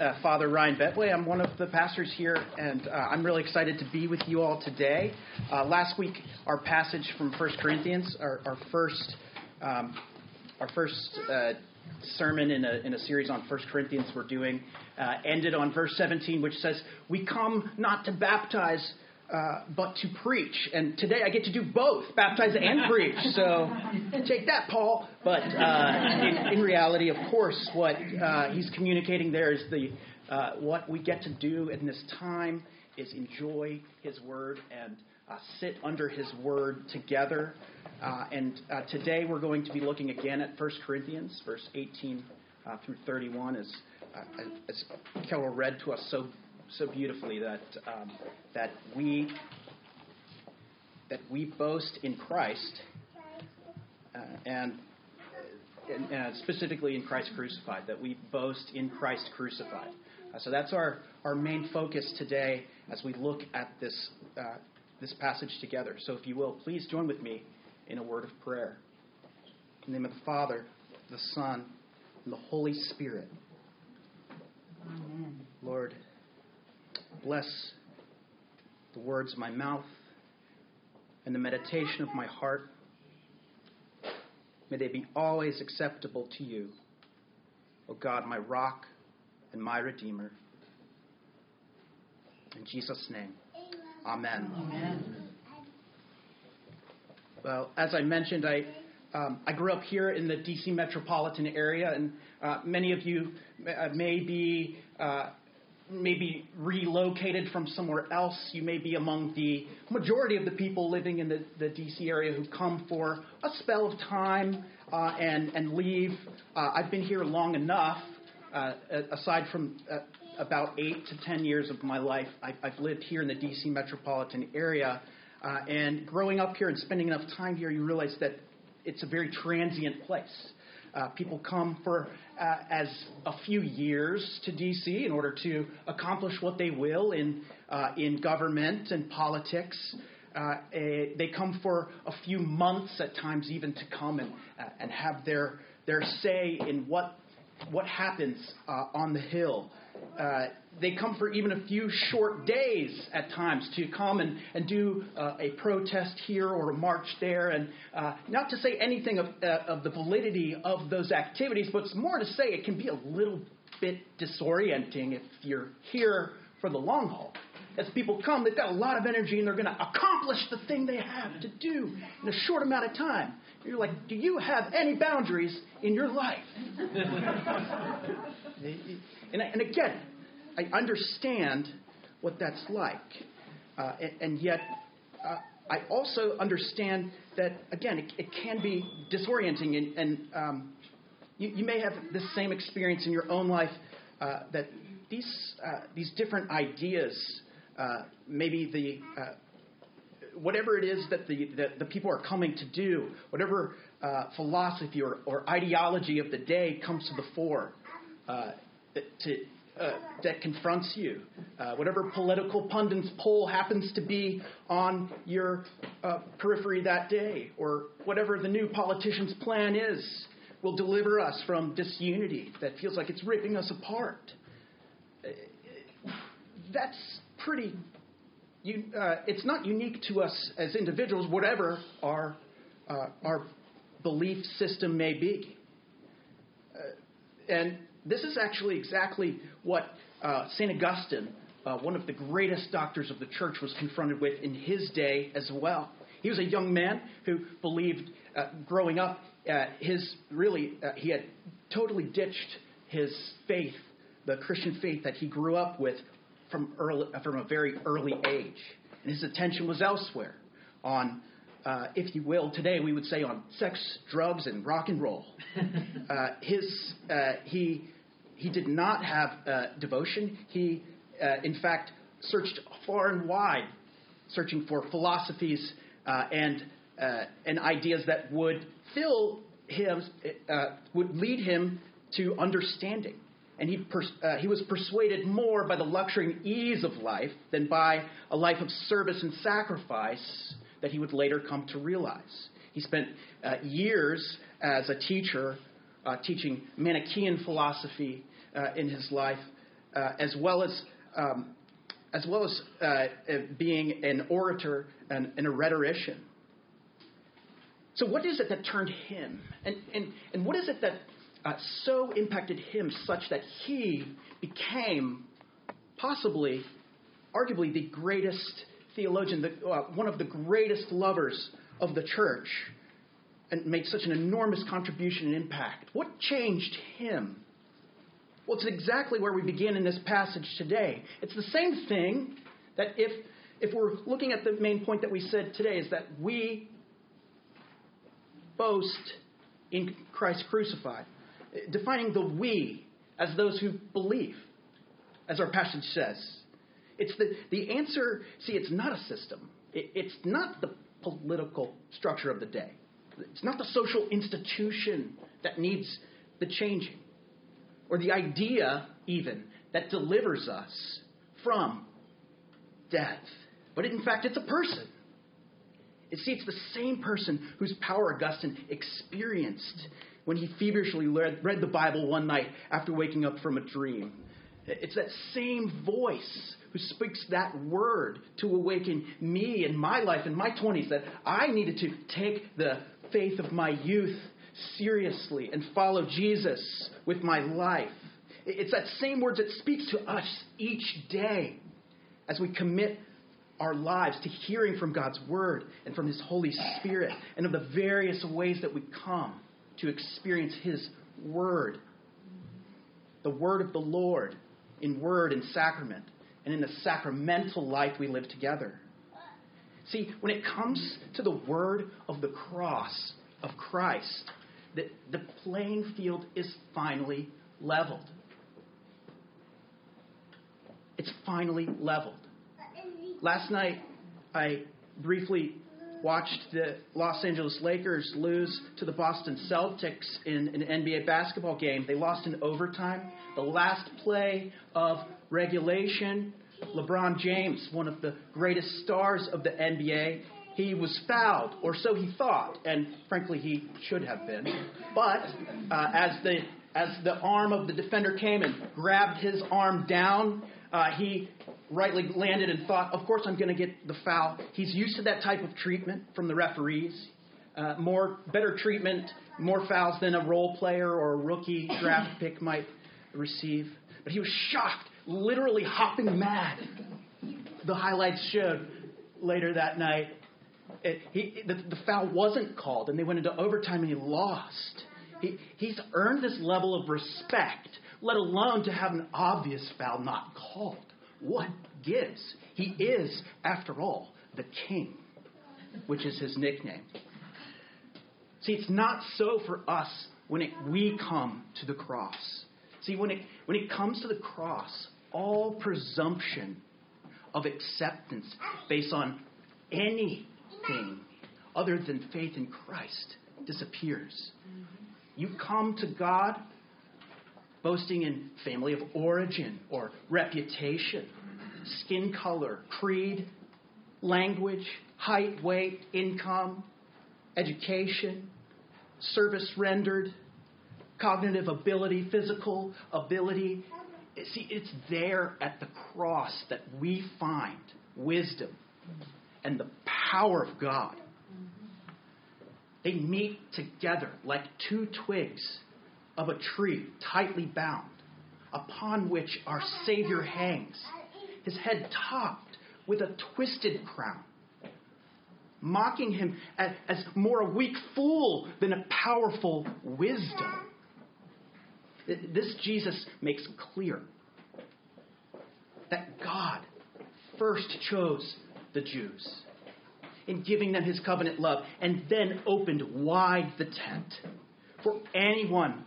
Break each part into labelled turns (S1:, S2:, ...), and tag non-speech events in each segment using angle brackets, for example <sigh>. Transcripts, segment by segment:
S1: uh, Father Ryan Betway. I'm one of the pastors here, and uh, I'm really excited to be with you all today. Uh, last week, our passage from 1 Corinthians, our, our first, um, our first uh, sermon in a, in a series on 1 Corinthians we're doing, uh, ended on verse 17, which says, "We come not to baptize." Uh, but to preach. And today I get to do both, baptize and preach. So take that, Paul. But uh, in, in, reality, of course, what uh, he's communicating there is the uh, what we get to do in this time is enjoy his word and uh, sit under his word together. And today we're going to be looking again at 1 Corinthians, verse 18 through 31, as, as Carol read to us so so beautifully that um, that we that we boast in Christ uh, and, and uh, specifically in Christ crucified, that we boast in Christ crucified. Uh, so that's our, our main focus today as we look at this, uh, this passage together. So if you will, please join with me in a word of prayer. In the name of the Father, the Son, and the Holy Spirit. Amen. Lord, Bless the words of my mouth and the meditation of my heart. May they be always acceptable to you, O God, my rock and my redeemer. In Jesus' name, amen. amen. Well, as I mentioned, I, um, I grew up here in the DC metropolitan area, and uh, many of you may be uh, maybe relocated from somewhere else. You may be among the majority of the people living in the, the D.C. area who come for a spell of time uh, and, and leave. Uh, I've been here long enough, uh, aside from uh, about eight to ten years of my life, I, I've lived here in the D.C. metropolitan area. Uh, and growing up here and spending enough time here, you realize that it's a very transient place. Uh, people come for uh, as a few years to D.C. in order to accomplish what they will in uh, in government and politics. Uh, a, they come for a few months at times, even to come and uh, and have their their say in what what happens uh, on the Hill. Uh, they come for even a few short days at times to come and, and do uh, a protest here or a march there. And uh, not to say anything of, uh, of the validity of those activities, but it's more to say it can be a little bit disorienting if you're here for the long haul. As people come, they've got a lot of energy and they're going to accomplish the thing they have to do in a short amount of time. You're like, do you have any boundaries in your life? <laughs> and, and again, I understand what that's like. Uh, and, and, yet, uh, I also understand that, again, it, it can be disorienting. And, and um, you, you, may have the same experience in your own life uh, that these, uh, these different ideas, uh, maybe the uh, whatever it is that the, that the people are coming to do, whatever uh, philosophy or, or, ideology of the day comes to the fore, uh, to, uh, that confronts you, uh, whatever political pundit's poll happens to be on your uh, periphery that day, or whatever the new politician's plan is, will deliver us from disunity that feels like it's ripping us apart. That's pretty uh, it's not unique to us as individuals, whatever our, uh, our belief system may be. Uh, and this is actually exactly what uh, St. Augustine, uh, one of the greatest doctors of the church, was confronted with in his day as well. He was a young man who believed, uh, growing up, his really, he had totally ditched his faith, the Christian faith that he grew up with from, early, from a very early age. And his attention was elsewhere on, uh, if you will, today we would say on sex, drugs, and rock and roll. <laughs> uh, his, uh, he he did not have uh, devotion. He, uh, in fact, searched far and wide, searching for philosophies uh, and, uh, and ideas that would fill him, uh, would lead him to understanding. And he, pers- uh, he was persuaded more by the luxury and ease of life than by a life of service and sacrifice that he would later come to realize. He spent years as a teacher uh, teaching Manichaean philosophy uh, in his life, uh, as well as um, as well as uh, being an orator and, and, a rhetorician. So, what is it that turned him, and and, and what is it that uh, so impacted him such that he became possibly, arguably, the greatest theologian, the, one of the greatest lovers of the church? and made such an enormous contribution and impact? What changed him? Well, it's exactly where we begin in this passage today. It's the same thing that if, if we're looking at the main point that we said today, is that we boast in Christ crucified, defining the we as those who believe, as our passage says. It's the, the answer, see, it's not a system. It, it's not the political structure of the day. It's not the social institution that needs the changing, or the idea, even, that delivers us from death. But in fact, it's a person. See, it's the same person whose power Augustine experienced when he feverishly read, read the Bible one night after waking up from a dream. It's that same voice who speaks that word to awaken me in my life in my 20s that I needed to take the faith of my youth seriously and follow Jesus with my life. It's that same words that speaks to us each day as we commit our lives to hearing from God's Word and from His Holy Spirit and of the various ways that we come to experience His Word. The Word of the Lord in word and sacrament and in the sacramental life we live together. See, when it comes to the word of the cross of Christ, the, the playing field is finally leveled. It's finally leveled. Last night, I briefly watched the Los Angeles Lakers lose to the Boston Celtics in an NBA basketball game. They lost in overtime. The last play of regulation, LeBron James, one of the greatest stars of the NBA, he was fouled, or so he thought, and frankly, he should have been. But uh, as the as the arm of the defender came and grabbed his arm down, uh, he rightly landed and thought, "Of course, I'm going to get the foul." He's used to that type of treatment from the referees. Uh, more better treatment, more fouls than a role player or a rookie draft <laughs> pick might receive. But he was shocked literally hopping mad. The highlights showed later that night. It, he, the, the, foul wasn't called, and they went into overtime and he lost. He, he's earned this level of respect, let alone to have an obvious foul not called. What gives? He is, after all, the king, which is his nickname. See, it's not so for us when it, we come to the cross. See, when it, when it comes to the cross, all presumption of acceptance based on anything other than faith in Christ disappears. You come to God boasting in family of origin or reputation, skin color, creed, language, height, weight, income, education, service rendered, cognitive ability, physical ability, See, it's there at the cross that we find wisdom and the power of God. They meet together like two twigs of a tree tightly bound, upon which our Savior hangs, his head topped with a twisted crown, mocking him as, more a weak fool than a powerful wisdom. This Jesus makes clear that God first chose the Jews in giving them his covenant love and then opened wide the tent for anyone,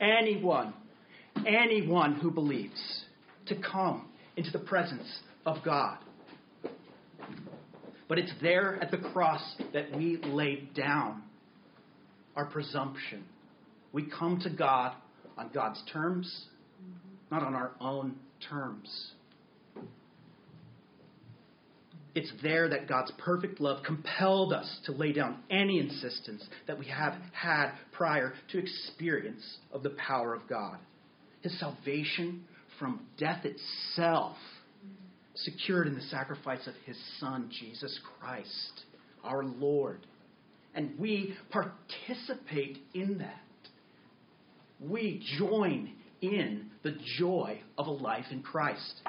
S1: anyone, anyone who believes to come into the presence of God. But it's there at the cross that we lay down our presumption. We come to God on God's terms, not on our own terms. It's there that God's perfect love compelled us to lay down any insistence that we have had prior to experience of the power of God. His salvation from death itself, secured in the sacrifice of his Son, Jesus Christ, our Lord. And we participate in that. We join in the joy of a life in Christ.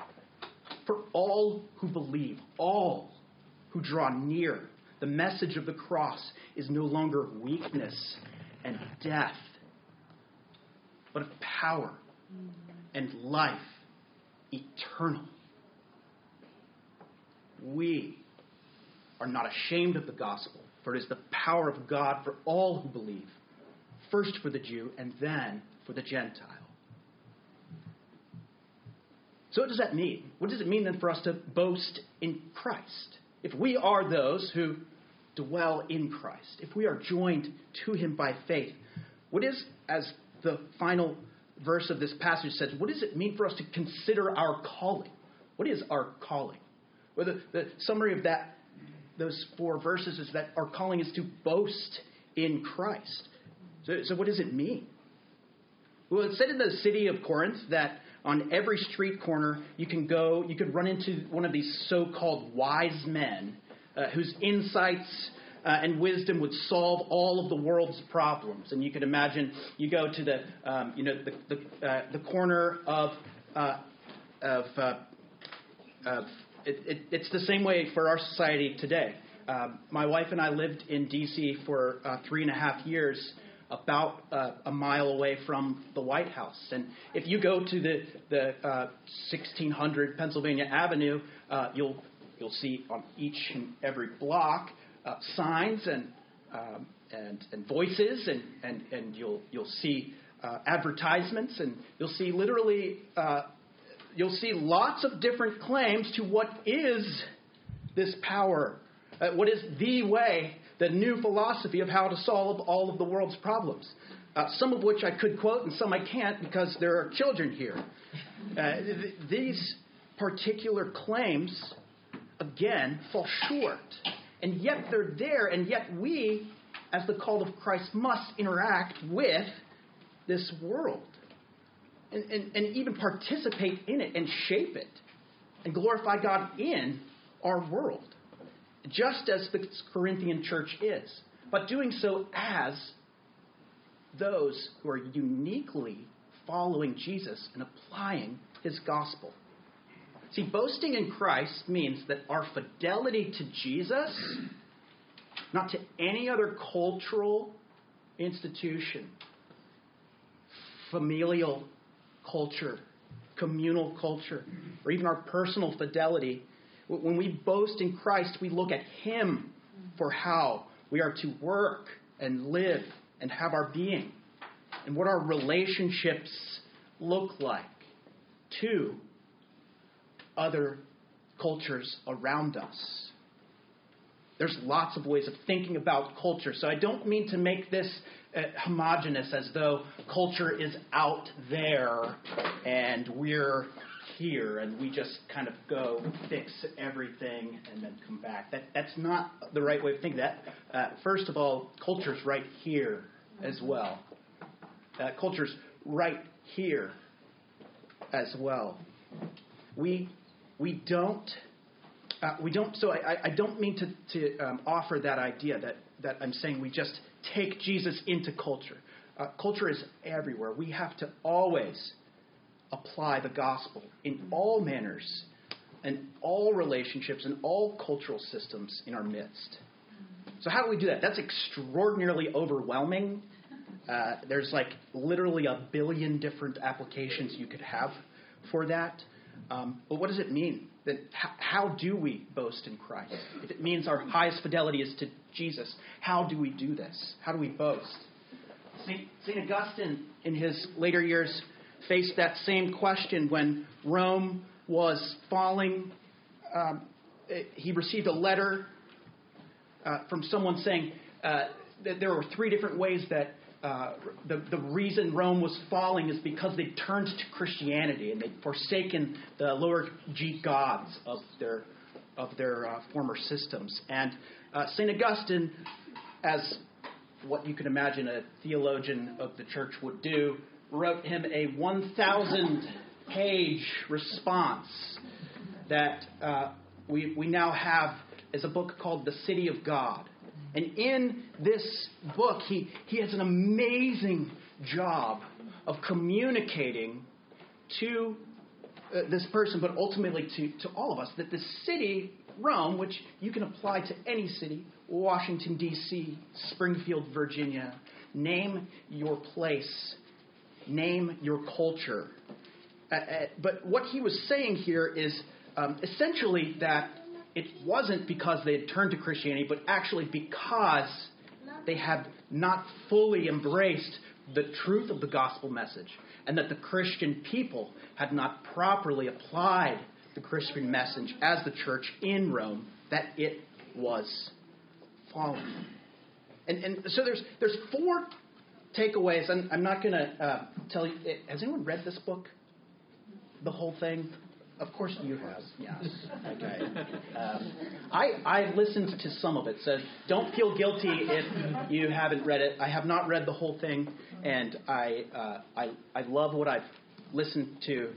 S1: For all who believe, all who draw near, the message of the cross is no longer weakness and death, but of power and life eternal. We are not ashamed of the gospel, for it is the power of God for all who believe, first for the Jew and then for the Gentile. So, what does that mean? What does it mean then for us to boast in Christ? If we are those who dwell in Christ, if we are joined to Him by faith, what is, as the final verse of this passage says, what does it mean for us to consider our calling? What is our calling? Well, the, the summary of that, those four verses, is that our calling is to boast in Christ. So, so what does it mean? Well, it said in the city of Corinth that on every street corner, you can go, you could run into one of these so called wise men uh, whose insights uh, and wisdom would solve all of the world's problems. And you could imagine you go to the, um, you know, the, the, uh, the corner of, uh, of, uh, of it, it, it's the same way for our society today. Um, my wife and I lived in D.C. for uh, three and a half years about uh, a mile away from the White House. And if you go to the, the uh, 1600 Pennsylvania Avenue, uh, you'll, you'll see on each and every block uh, signs and, um, and, and voices, and, and, and you'll, you'll see uh, advertisements, and you'll see literally, uh, you'll see lots of different claims to what is this power, what is the way the new philosophy of how to solve all of the world's problems. Uh, some of which I could quote and some I can't because there are children here. Uh, th- these particular claims, again, fall short. And yet they're there, and yet we, as the called of Christ, must interact with this world and, and, and even participate in it and shape it and glorify God in our world just as the Corinthian church is, but doing so as those who are uniquely following Jesus and applying his gospel. See, boasting in Christ means that our fidelity to Jesus, not to any other cultural institution, familial culture, communal culture, or even our personal fidelity when we boast in Christ, we look at Him for how we are to work and live and have our being, and what our relationships look like to other cultures around us. There's lots of ways of thinking about culture, so I don't mean to make this uh, homogenous as though culture is out there and we're here and we just kind of go fix everything and then come back. That, that's not the right way of thinking. That uh, first of all, culture's right here as well. Uh, culture's right here as well. We we don't. Uh, we don't. So I, I don't mean to, to um, offer that idea that, that I'm saying we just take Jesus into culture. Uh, culture is everywhere. We have to always apply the gospel in all manners and all relationships and all cultural systems in our midst. So, how do we do that? That's extraordinarily overwhelming. Uh, there's like literally a billion different applications you could have for that. Um, but what does it mean? That how, how do we boast in Christ? If it means our highest fidelity is to Jesus, how do we do this? How do we boast? St. Augustine, in his later years, faced that same question when Rome was falling. Um, he received a letter uh, from someone saying uh, that there were three different ways that uh, the, the reason Rome was falling is because they turned to Christianity and they'd forsaken the lower G gods of their, of their uh, former systems. And uh, St. Augustine, as what you can imagine a theologian of the church would do, wrote him a 1,000 page response that uh, we, we now have as a book called The City of God. And in this book, he, he has an amazing job of communicating to uh, this person, but ultimately to, to all of us, that the city, Rome, which you can apply to any city, Washington, D.C., Springfield, Virginia, name your place, name your culture. Uh, uh, but what he was saying here is um, essentially that it wasn't because they had turned to Christianity, but actually because they had not fully embraced the truth of the gospel message, and that the Christian people had not properly applied the Christian message as the church in Rome, that it was fallen. And, and so there's, there's four takeaways. I'm, I'm not going to uh, tell you. Has anyone read this book? The whole thing? Of course you have. Yes. Okay. Um, I I listened to some of it, so don't feel guilty if you haven't read it. I have not read the whole thing, and I uh, I I love what I've listened to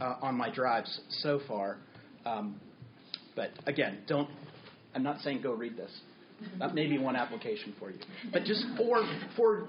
S1: uh, on my drives so far. Um, but again, don't. I'm not saying go read this. That may be one application for you. But just four four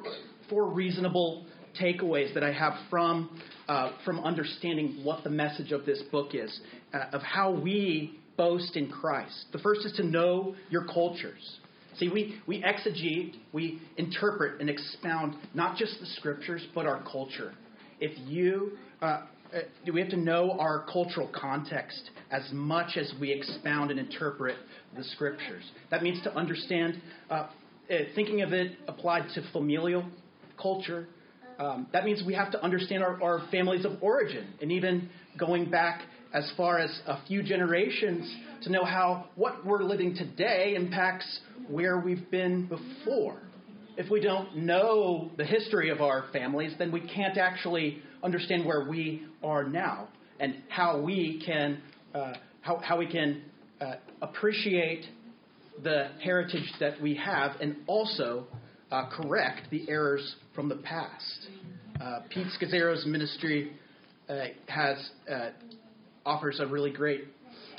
S1: four reasonable takeaways that I have from uh, from understanding what the message of this book is, uh, of how we boast in Christ. The first is to know your cultures. See, we, we exegete, we interpret and expound not just the scriptures, but our culture. If you, uh, uh we have to know our cultural context as much as we expound and interpret the scriptures. That means to understand, uh, uh thinking of it applied to familial culture, um, that means we have to understand our, our families of origin and even going back as far as a few generations to know how what we're living today impacts where we've been before. If we don't know the history of our families, then we can't actually understand where we are now and how we can uh, how, how we can uh, appreciate the heritage that we have and also uh, correct the errors from the past. Uh, Pete Scazzero's ministry uh, has uh, offers a really great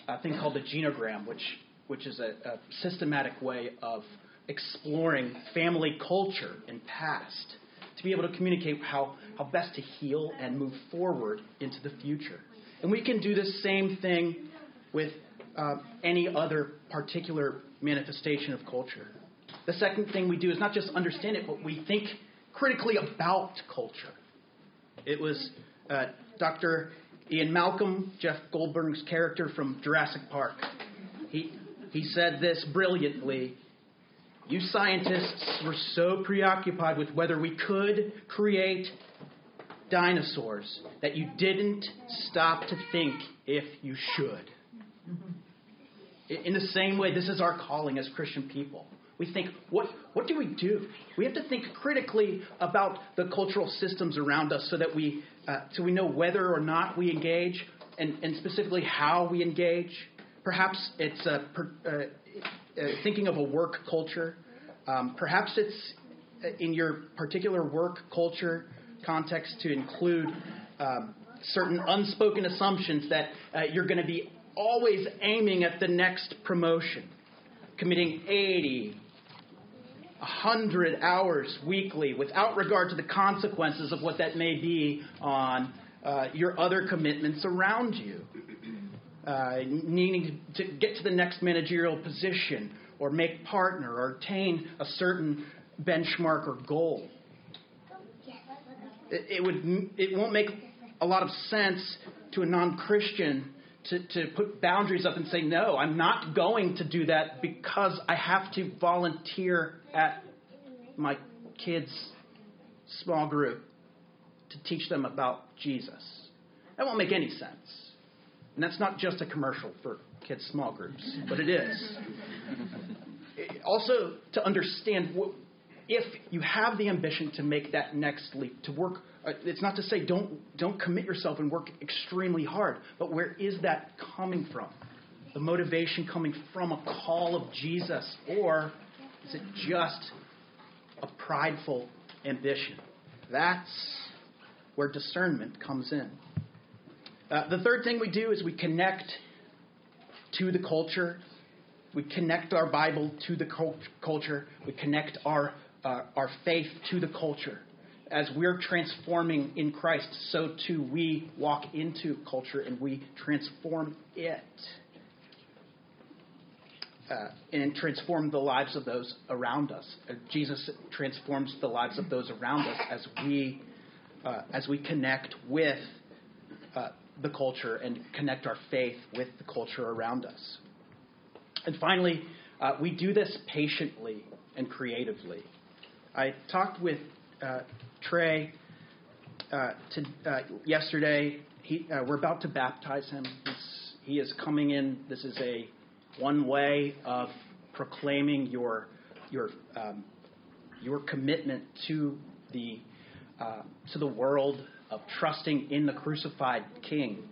S1: uh, thing called the genogram, which which is a, a, systematic way of exploring family culture and past to be able to communicate how, how best to heal and move forward into the future. And we can do the same thing with uh, any other particular manifestation of culture. The second thing we do is not just understand it, but we think critically about culture. It was uh, Dr. Ian Malcolm, Jeff Goldblum's character from Jurassic Park. He, he said this brilliantly. You scientists were so preoccupied with whether we could create dinosaurs that you didn't stop to think if you should. In the same way, this is our calling as Christian people. We think, what, what do we do? We have to think critically about the cultural systems around us so that we, uh, so we know whether or not we engage and, and specifically how we engage. Perhaps it's per, uh, uh, thinking of a work culture. Um, perhaps it's uh, in your particular work culture context to include um, certain unspoken assumptions that uh, you're going to be always aiming at the next promotion committing 80, 100 hours weekly without regard to the consequences of what that may be on uh, your other commitments around you. Uh, needing to get to the next managerial position or make partner or attain a certain benchmark or goal. It, it, would, it won't make a lot of sense to a non Christian to, to put boundaries up and say, no, I'm not going to do that because I have to volunteer at my kids' small group to teach them about Jesus. That won't make any sense. And that's not just a commercial for kids' small groups, but it is. <laughs> also, to understand what, if you have the ambition to make that next leap, to work, uh, it's not to say don't, don't commit yourself and work extremely hard, but where is that coming from? The motivation coming from a call of Jesus, or is it just a prideful ambition? That's where discernment comes in. Uh, the third thing we do is we connect to the culture. We connect our Bible to the culture. We connect our, uh, our faith to the culture. As we're transforming in Christ, so too we walk into culture and we transform it. Uh, and transform the lives of those around us. Uh, Jesus transforms the lives of those around us as we, uh, as we connect with uh, the culture and connect our faith with the culture around us. And finally, uh, we do this patiently and creatively. I talked with uh, Trey uh, to, uh, yesterday. He, uh, we're about to baptize him. He's, he is coming in. This is a one way of proclaiming your your um, your commitment to the uh, to the world of trusting in the crucified King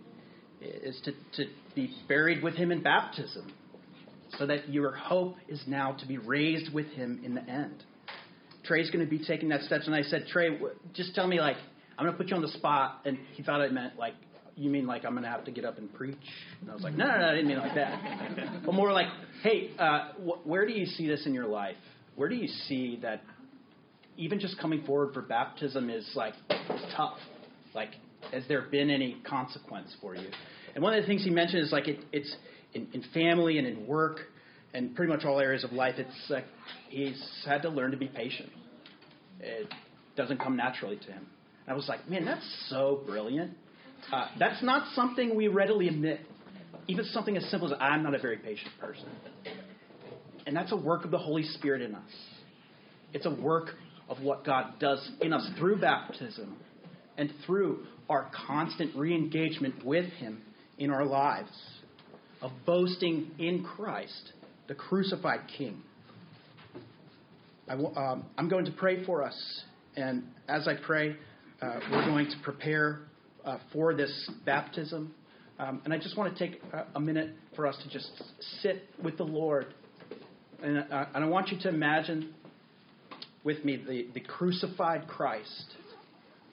S1: is to, to be buried with him in baptism, so that your hope is now to be raised with him in the end. Trey's going to be taking that steps, and I said, Trey, just tell me like I'm going to put you on the spot, and he thought it meant like you mean like I'm going to have to get up and preach? And I was like, no, no, no, I didn't mean like that. <laughs> but more like, hey, uh, wh- where do you see this in your life? Where do you see that even just coming forward for baptism is like tough? Like, has there been any consequence for you? And one of the things he mentioned is like it, it's in, in family and in work and pretty much all areas of life. It's like he's had to learn to be patient. It doesn't come naturally to him. And I was like, man, that's so brilliant. Uh, that's not something we readily admit. Even something as simple as I'm not a very patient person. And that's a work of the Holy Spirit in us. It's a work of what God does in us through baptism and through our constant re engagement with Him in our lives, of boasting in Christ, the crucified King. I am um, going to pray for us, and as I pray, uh, we're going to prepare uh, for this baptism. Um, and I just want to take a, a, minute for us to just sit with the Lord. And, uh, and I want you to imagine with me the, the crucified Christ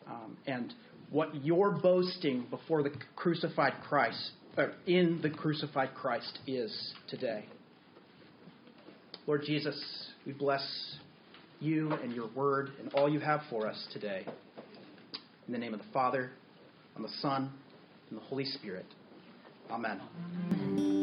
S1: um, and what your boasting before the crucified Christ, uh, in the crucified Christ, is today. Lord Jesus, we bless you and your word and all you have for us today. In the name of the Father, and the Son, and the Holy Spirit. Amen.